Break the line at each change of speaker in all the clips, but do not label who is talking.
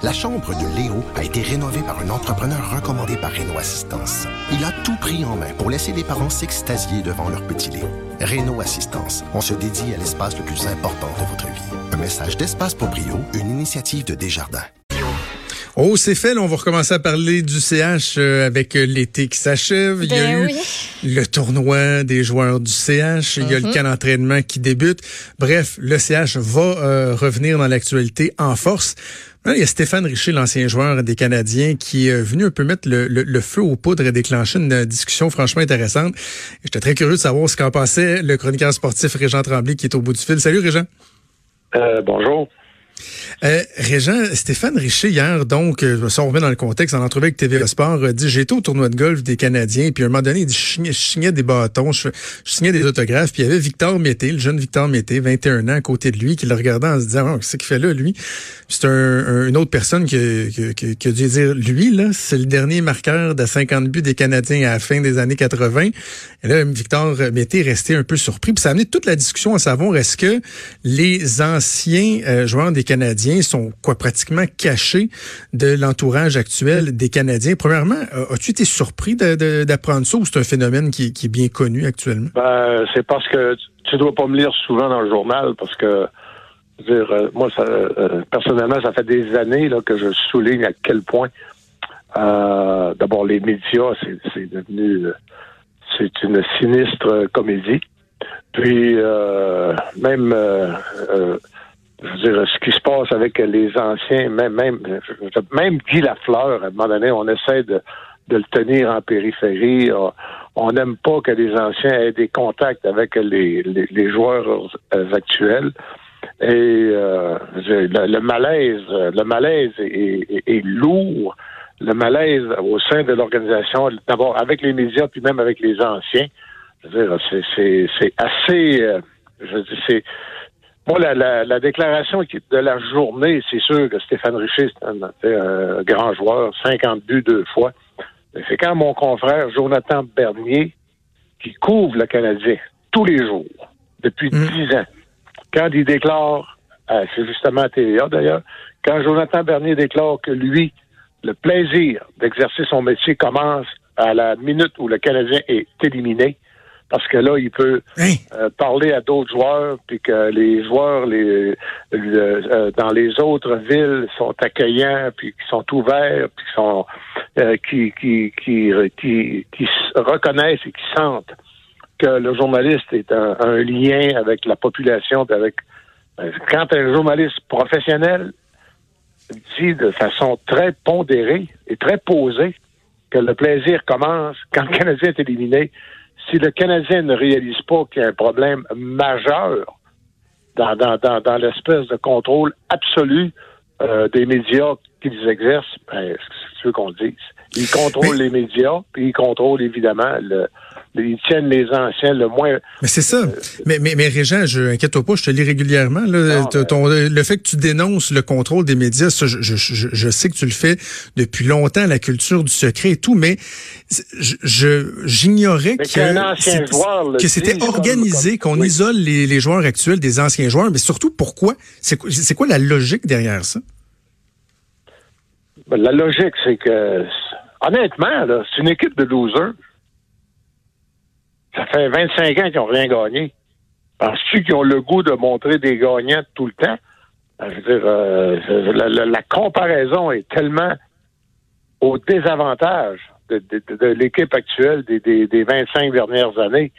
La chambre de Léo a été rénovée par un entrepreneur recommandé par Renault Assistance. Il a tout pris en main pour laisser les parents s'extasier devant leur petit Léo. Renault Assistance, on se dédie à l'espace le plus important de votre vie. Un message d'Espace pour Brio, une initiative de Desjardins.
Oh, c'est fait. Là, on va recommencer à parler du CH euh, avec euh, l'été qui s'achève. Il y a
Ben
eu le tournoi des joueurs du CH. Il y a le
Mhm.
camp d'entraînement qui débute. Bref, le CH va euh, revenir dans l'actualité en force. Il y a Stéphane Richer, l'ancien joueur des Canadiens, qui est venu un peu mettre le, le- le feu aux poudres et déclencher une discussion franchement intéressante. J'étais très curieux de savoir ce qu'en pensait le chroniqueur sportif Régent Tremblay qui est au bout du fil. Salut Régent.
Euh, bonjour.
Euh, Stéphane Richer, hier, donc, euh, si on remet dans le contexte, en entrevue avec TV Sport, a dit, j'étais au tournoi de golf des Canadiens, puis à un moment donné, il dit, je signais, des bâtons, je, signais des autographes, puis il y avait Victor Mété, le jeune Victor Mété, 21 ans, à côté de lui, qui le regardait en se disant, oh, qu'est-ce qu'il fait là, lui? C'est un, un- une autre personne qui, qui, qui a- dû dire, lui, là, c'est le dernier marqueur de 50 buts des Canadiens à la fin des années 80. Et là, Victor Mété est resté un peu surpris, puis ça a amené toute la discussion à savoir, est-ce que les anciens euh, joueurs des Canadiens sont quoi pratiquement cachés de l'entourage actuel des Canadiens. Premièrement, euh, as-tu été surpris d'apprendre ça ou c'est un phénomène qui, est bien connu actuellement?
Ben, c'est parce que tu- tu dois pas me lire souvent dans le journal parce que je veux dire, euh, moi, euh, personnellement, ça fait des années que je souligne à quel point d'abord les médias, c'est, devenu c'est une sinistre comédie. Puis même euh, je veux dire, ce qui se passe avec les anciens, même même même Guy Lafleur, à un moment donné, on essaie de, de le tenir en périphérie. Euh, On n'aime pas que les anciens aient des contacts avec les, les, les joueurs euh, actuels. Et euh, le, le malaise, le malaise est, est- est lourd. Le malaise au sein de l'organisation, d'abord avec les médias, puis même avec les anciens. Je veux dire, c'est assez. euh, je veux dire, c'est. Moi, la, la, la déclaration de la journée, c'est sûr que Stéphane Richer, c'est un, grand joueur, 50 buts deux fois. C'est quand mon confrère Jonathan Bernier, qui couvre le Canadien tous les jours, depuis
Mm.
dix ans, quand il déclare, euh, c'est justement à TVA d'ailleurs, quand Jonathan Bernier déclare que lui, le plaisir d'exercer son métier commence à la minute où le Canadien est éliminé, parce que là, il peut
Hein?
euh, parler à d'autres joueurs, puis que les joueurs les, le- euh, dans les autres villes sont accueillants, puis qui sont ouverts, puis sont euh, qui, qui, qui, qui, qui reconnaissent et qui sentent que le journaliste est un, un lien avec la population, puis avec euh, quand un journaliste professionnel dit de façon très pondérée et très posée que le plaisir commence quand le Canadien est éliminé, si le Canadien ne réalise pas qu'il y a un problème majeur dans, dans, dans, dans l'espèce de contrôle absolu euh, des médias qu'ils exercent, ben, c'est ce qu'on dise. Ils contrôlent
Mais-
les médias, puis ils contrôlent évidemment le, ils tiennent les anciens le moins.
Mais c'est ça. Mais, mais, mais Régent, je inquiète-toi pas, je te lis régulièrement. Là,
Non,
ton- le fait que tu dénonces le contrôle des médias, ça, je, je, je, je sais que tu le fais depuis longtemps, la culture du secret et tout, mais j'ignorais que, c'était organisé, qu'on
oui.
isole les, les joueurs actuels des anciens joueurs, mais surtout pourquoi? C'est quoi, la logique derrière ça?
Ben, La logique, c'est que, honnêtement, c'est une équipe de losers. Ça fait 25 ans qu'ils n'ont rien gagné. Penses-tu qu'ils ont le goût de montrer des gagnants tout le temps? Ben, Je veux dire, euh, la, la- la comparaison est tellement au désavantage de, de- de- de l'équipe actuelle des, des- des 25 dernières années.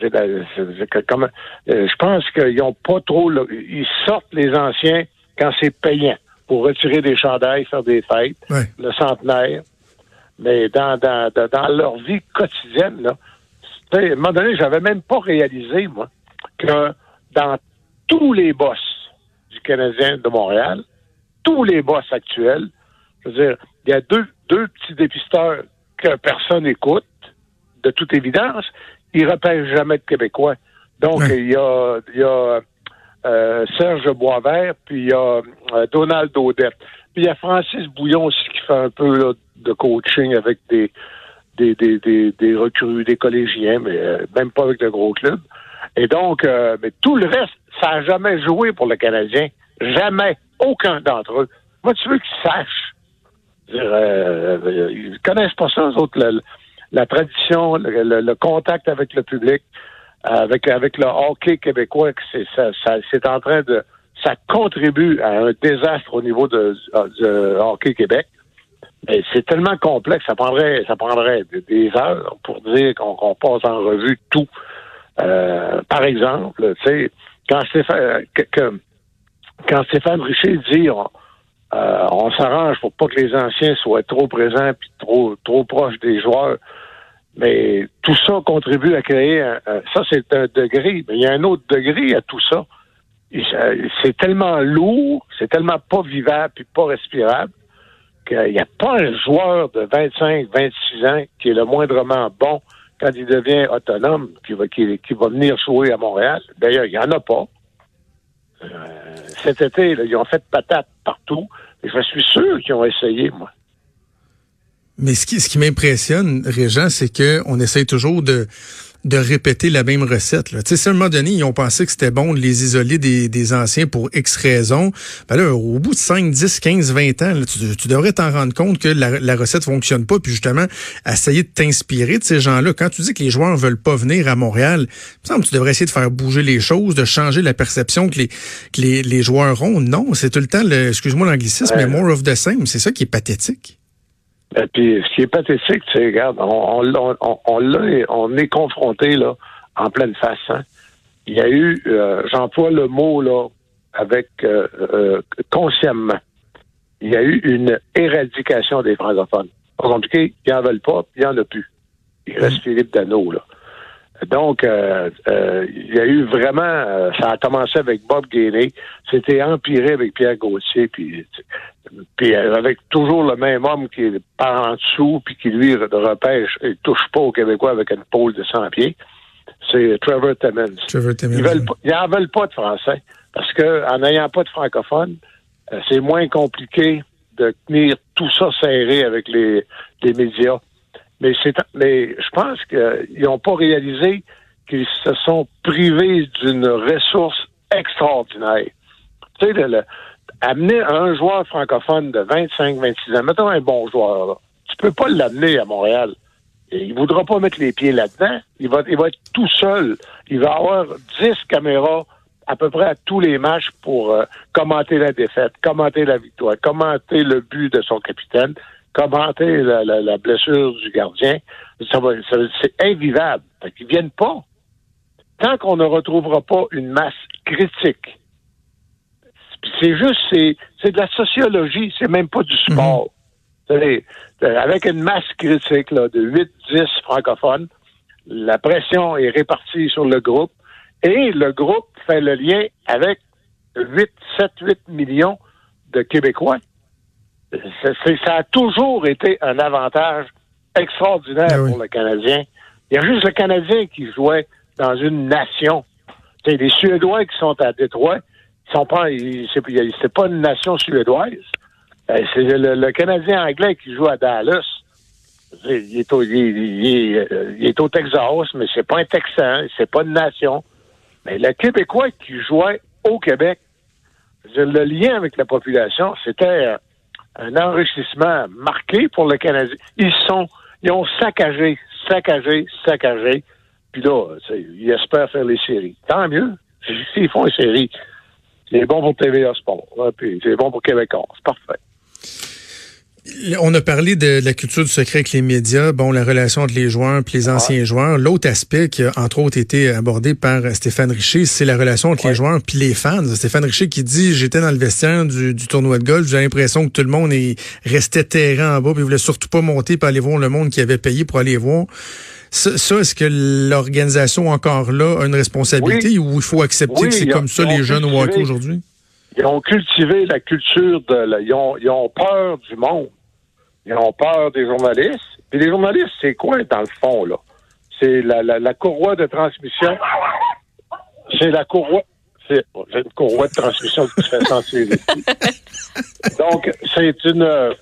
Que comme- euh, je pense qu'ils n'ont pas trop... le- ils sortent les anciens quand c'est payant pour retirer des chandails, faire des fêtes,
Ouais.
le centenaire. Mais dans, dans, leur vie quotidienne, là, à un moment donné, j'avais même pas réalisé, moi, que dans tous les boss du Canadien de Montréal, tous les boss actuels, je veux dire, il y a deux, deux petits dépisteurs que personne n'écoute, de toute évidence, ils repèrent jamais de Québécois. Donc,
Ouais.
il y a, il y a euh, Serge Boisvert, puis il y a euh, Donald Odette. Puis il y a Francis Bouillon aussi qui fait un peu là, de coaching avec des, des, des, des, des recrues, des collégiens, mais euh, même pas avec de gros clubs. Et donc, euh, mais tout le reste, ça n'a jamais joué pour le Canadien. Jamais. Aucun d'entre eux. Moi, tu veux qu'ils sachent. Euh, ils connaissent pas ça, eux autres, la, tradition, le, contact avec le public, avec, avec le hockey québécois, c'est ça, c'est en train de ça contribue à un désastre au niveau de, hockey Québec. Mais c'est tellement complexe, ça prendrait ça prendrait des heures pour dire qu'on passe en revue tout. Euh, par exemple, tu sais, quand Stéphane, quand Stéphane Richer dit euh, on s'arrange pour pas que les anciens soient trop présents puis trop trop proches des joueurs. Mais tout ça contribue à créer un, ça c'est un degré, mais il y a un autre degré à tout ça. C'est tellement lourd, c'est tellement pas vivable puis pas respirable qu'il n'y a pas un joueur de 25, 26 ans qui est le moindrement bon quand il devient autonome, qui va, qui, va venir jouer à Montréal. D'ailleurs, il n'y en a pas. Euh, cet été, ils ont fait patate partout. Je suis sûr qu'ils ont essayé, moi.
Mais ce qui, ce qui m'impressionne, Régent, c'est qu'on essaye toujours de de répéter la même recette. Là. Tu sais, à un moment donné, ils ont pensé que c'était bon de les isoler des, des anciens pour X raisons. Ben là, au bout de 5, 10, 15, 20 ans, tu, devrais t'en rendre compte que la, la recette fonctionne pas, puis justement, essayer de t'inspirer de ces gens-là. Quand tu dis que les joueurs veulent pas venir à Montréal, il me semble que tu devrais essayer de faire bouger les choses, de changer la perception que les, que les, les joueurs ont. Non, c'est tout le temps, le, excuse-moi l'anglicisme, mais more of the same. C'est ça qui est pathétique.
Et puis, ce qui est pathétique, c'est, regarde, on, on, on, on, on est confronté là en pleine face. Hein. Il y a eu, euh, j'emploie le mot là avec euh, euh, consciemment. Il y a eu une éradication des francophones. Pas compliqué, ils n'en veulent pas, il n'y en a plus. Il reste mmh. Philippe Dano là. Donc, euh, euh, il y a eu vraiment, euh, ça a commencé avec Bob Gainey, c'était empiré avec Pierre Gauthier, puis, puis avec toujours le même homme qui est par en dessous, puis qui lui repêche et touche pas aux Québécois avec une pôle de 100 pieds. C'est Trevor Timmons.
Trevor Timmons.
Ils n'en veulent pas de français, parce que en n'ayant pas de francophone, c'est moins compliqué de tenir tout ça serré avec les, les médias. Mais c'est mais je pense qu'ils n'ont pas réalisé qu'ils se sont privés d'une ressource extraordinaire. Tu sais, le, amener un joueur francophone de 25-26 ans, mettons un bon joueur, là, tu peux pas l'amener à Montréal. Et il voudra pas mettre les pieds là-dedans. Il va, il va être tout seul. Il va avoir 10 caméras à peu près à tous les matchs pour euh, commenter la défaite, commenter la victoire, commenter le but de son capitaine commenter la, blessure du gardien, ça va, c'est invivable. Fait qu'ils viennent pas. Tant qu'on ne retrouvera pas une masse critique, c'est juste, c'est, c'est de la sociologie, c'est même pas du mhm. sport. Avec une masse critique là, de 8-10 francophones, la pression est répartie sur le groupe et le groupe fait le lien avec 8, 7, 8 millions de Québécois ça a toujours été un avantage extraordinaire ah pour le Canadien. Il y a juste le Canadien qui jouait dans une nation. C'est les Suédois qui sont à Détroit, ils sont pas, c'est pas une nation suédoise. Euh, c'est le, Canadien anglais qui joue à Dallas. Il est au, il, est, au Texas, mais c'est pas un Texan, c'est pas une nation. Mais le Québécois qui jouait au Québec, le lien avec la population, c'était un enrichissement marqué pour le Canadien. Ils sont, ils ont saccagé, saccagé, saccagé. Puis là, ils espèrent faire les séries. Tant mieux. S'ils font les séries, c'est bon pour TVA Sport. puis c'est bon pour Québécois. C'est parfait.
On a parlé de la culture du secret avec les médias, bon, la relation entre les joueurs et les anciens joueurs. L'autre aspect qui a entre autres été abordé par Stéphane Richer, c'est la relation entre les joueurs puis les fans. Stéphane Richer qui dit j'étais dans le vestiaire du, tournoi de golf, j'ai l'impression que tout le monde est, restait terrain en bas, puis voulait surtout pas monter pour aller voir le monde qui avait payé pour aller voir. Ça, est-ce que l'organisation encore là a une responsabilité ou il faut accepter que c'est comme ça les jeunes au hockey aujourd'hui?
Ils ont cultivé la culture de. ils, ont, ils ont peur du monde. Ils ont peur des journalistes. Puis les journalistes, c'est quoi dans le fond, là? C'est la, la, la, courroie de transmission. C'est la courroie. C'est une courroie de transmission qui fait sensible. Donc, c'est une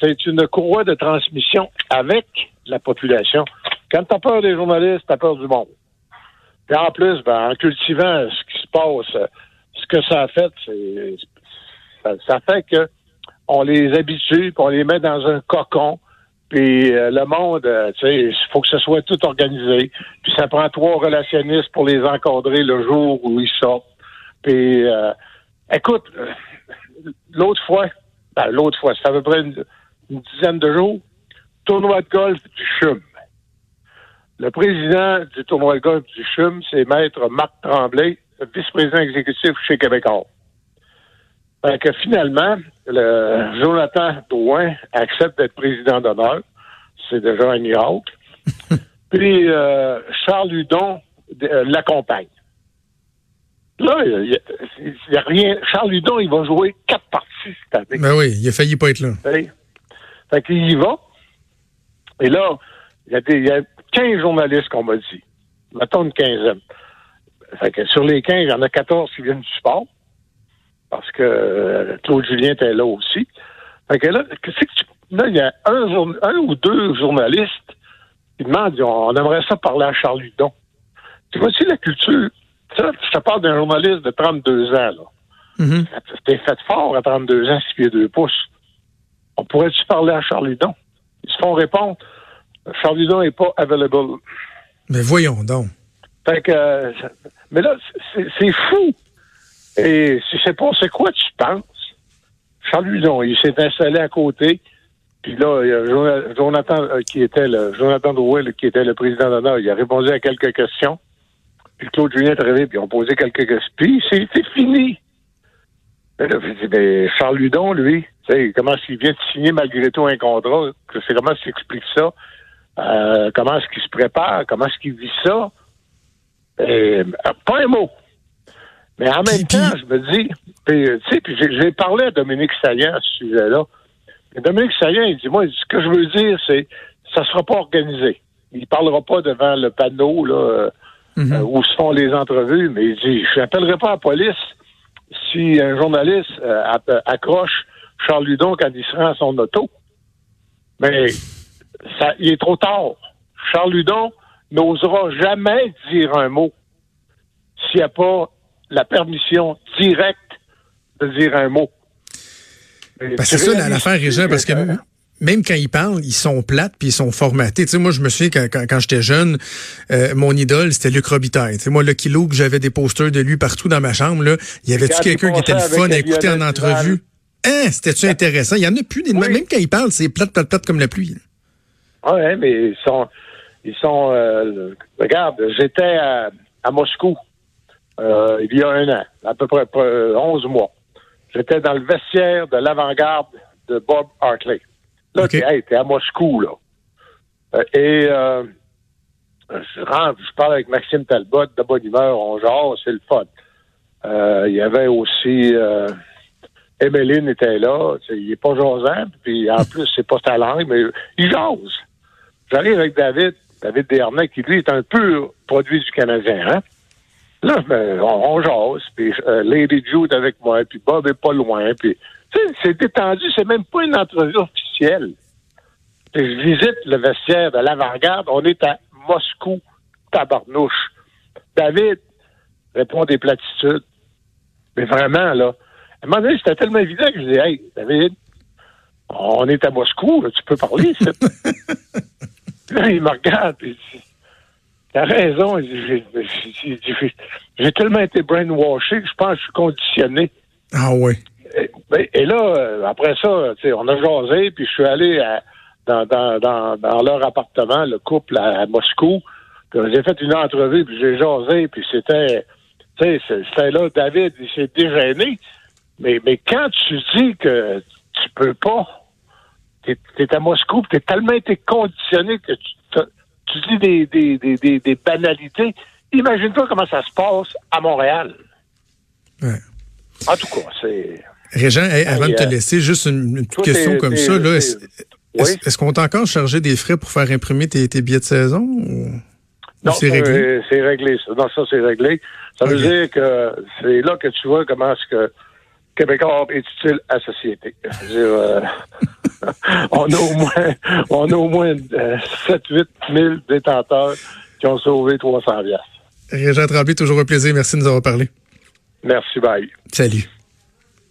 c'est une courroie de transmission avec la population. Quand tu as peur des journalistes, tu as peur du monde. Puis en plus, ben, en cultivant ce qui se passe, ce que ça a fait, c'est ça, fait que on les habitue, puis on les met dans un cocon. Puis euh, le monde, euh, tu sais, il faut que ce soit tout organisé. Puis ça prend trois relationnistes pour les encadrer le jour où ils sortent. Puis, euh, écoute, l'autre fois, ben, l'autre fois, c'est à peu près une, dizaine de jours, tournoi de golf du CHUM. Le président du tournoi de golf du CHUM, c'est Maître Marc Tremblay, vice-président exécutif chez Québécois. Fait que finalement, le Jonathan Drouin accepte d'être président d'honneur. C'est déjà un miracle. Puis euh, Charles Hudon euh, l'accompagne. Là, il n'y a, rien. Charles Hudon, il va jouer quatre parties cette année.
Ben oui, il a failli pas être là.
Fait qu'il y va. Et là, il y, y a 15 journalistes qu'on m'a dit. Mettons une quinzaine. Fait que sur les 15, il y en a 14 qui viennent du sport parce que euh, Claude Julien était là aussi. Fait que là, que tu, là, il y a un, un, ou deux journalistes qui demandent, on aimerait ça parler à Charles Ludon. Tu vois aussi la culture? Ça, te parle d'un journaliste de 32 ans, là. Mm C'était fait fort à 32 ans, 6 pieds 2 pouces. On pourrait-tu parler à Charles Ludon? Ils se font répondre, Charles Ludon n'est pas available.
Mais voyons donc.
Fait que, mais là, c'est fou. Et je sais pas, c'est quoi tu penses? Charles Ludon, il s'est installé à côté. Puis là, il y a Jonathan, euh, qui était le, Jonathan Drouet, qui était le président d'honneur, il a répondu à quelques questions. Puis Claude Julien est arrivé, puis ils ont posé quelques questions. Puis c'est fini. là, je dis, ben, Charles Ludon, lui, comment est-ce qu'il vient de signer malgré tout un contrat? Comment s'explique ça? Euh, comment est-ce qu'il se prépare? Comment est-ce qu'il vit ça? Et, euh, pas un mot. Mais en même temps, je me dis, tu sais, puis j'ai parlé à Dominique Saillant à ce sujet-là. Dominique Saillant, il dit, moi, ce que je veux dire, c'est, ça sera pas organisé. Il parlera pas devant le panneau, là, euh, où se font les entrevues, mais il dit, je n'appellerai pas la police si un journaliste euh, accroche Charles Ludon quand il se rend à son auto. Mais ça, il est trop tard. Charles Ludon n'osera jamais dire un mot s'il n'y a pas la permission directe de dire un mot.
c'est ça l'affaire, Régent, parce que même quand ils parlent, ils sont plates puis ils sont formatés. Tu sais, moi, je me souviens quand, quand, j'étais jeune, euh, mon idole, c'était Luc Robitaille. Tu sais, moi, le kilo que j'avais des posters de lui partout dans ma chambre, là, y avait-tu quelqu'un qui était le fun à écouter en entrevue? Hein, c'était-tu intéressant? Il y en a plus des Même quand ils parlent, c'est plate, plate, plate comme la pluie.
Oui, mais ils sont... Ils sont euh, regarde, j'étais à, à Moscou euh, il y a un an, à peu près 11 mois. J'étais dans le vestiaire de l'avant-garde de Bob Hartley. Là, okay. t'es à Moscou, là. Euh, et euh, je rentre, je parle avec Maxime Talbot, de bonne humeur, on genre, c'est le fun. il y avait aussi Emeline était là, il est pas jasant, puis en plus, c'est pas sa langue, mais il jase. J'arrive avec David, David Dernay, qui lui est un pur produit du Canadien, hein? Là, ben, on, jase, puis euh, Lady Jude avec moi, puis Bob est pas loin, puis c'est détendu, c'est même pas une entrevue officielle. je visite le vestiaire de l'avant-garde, on est à Moscou, tabarnouche. David répond des platitudes. Mais vraiment, là, à un moment donné, c'était tellement évident que je dis, hey, David, on est à Moscou, tu peux parler, là, il me regarde, puis T'as raison. J'ai tellement été brainwashé que je pense que je suis conditionné.
Ah oui.
Et, ben, là, euh, après ça, on a jasé, puis je suis allé dans, dans, leur appartement, le couple à, Moscou. J'ai fait une entrevue, puis j'ai jasé, puis c'était... C'était là, David, il s'est dégêné. Mais, mais quand tu dis que tu peux pas, t'es es à Moscou, tu es tellement été conditionné que tu tu dis des, des, des, des, banalités. Imagine-toi comment ça se passe à Montréal.
Ouais.
En tout cas, c'est.
Régent, avant de te laisser, juste une, petite question comme ça. Est-ce qu'on t'a encore chargé des frais pour faire imprimer tes, tes billets de saison? Ou...
Non, c'est réglé? C'est réglé. Ça. Non, ça, c'est réglé. Ça veut dire que c'est là que tu vois comment est-ce que Québécois est utile à la société. Euh, on a au moins, on a au moins 7 8 000 détenteurs qui ont sauvé 300 vias.
Régent Tremblay, toujours un plaisir. Merci de nous avoir parlé.
Merci, bye.
Salut.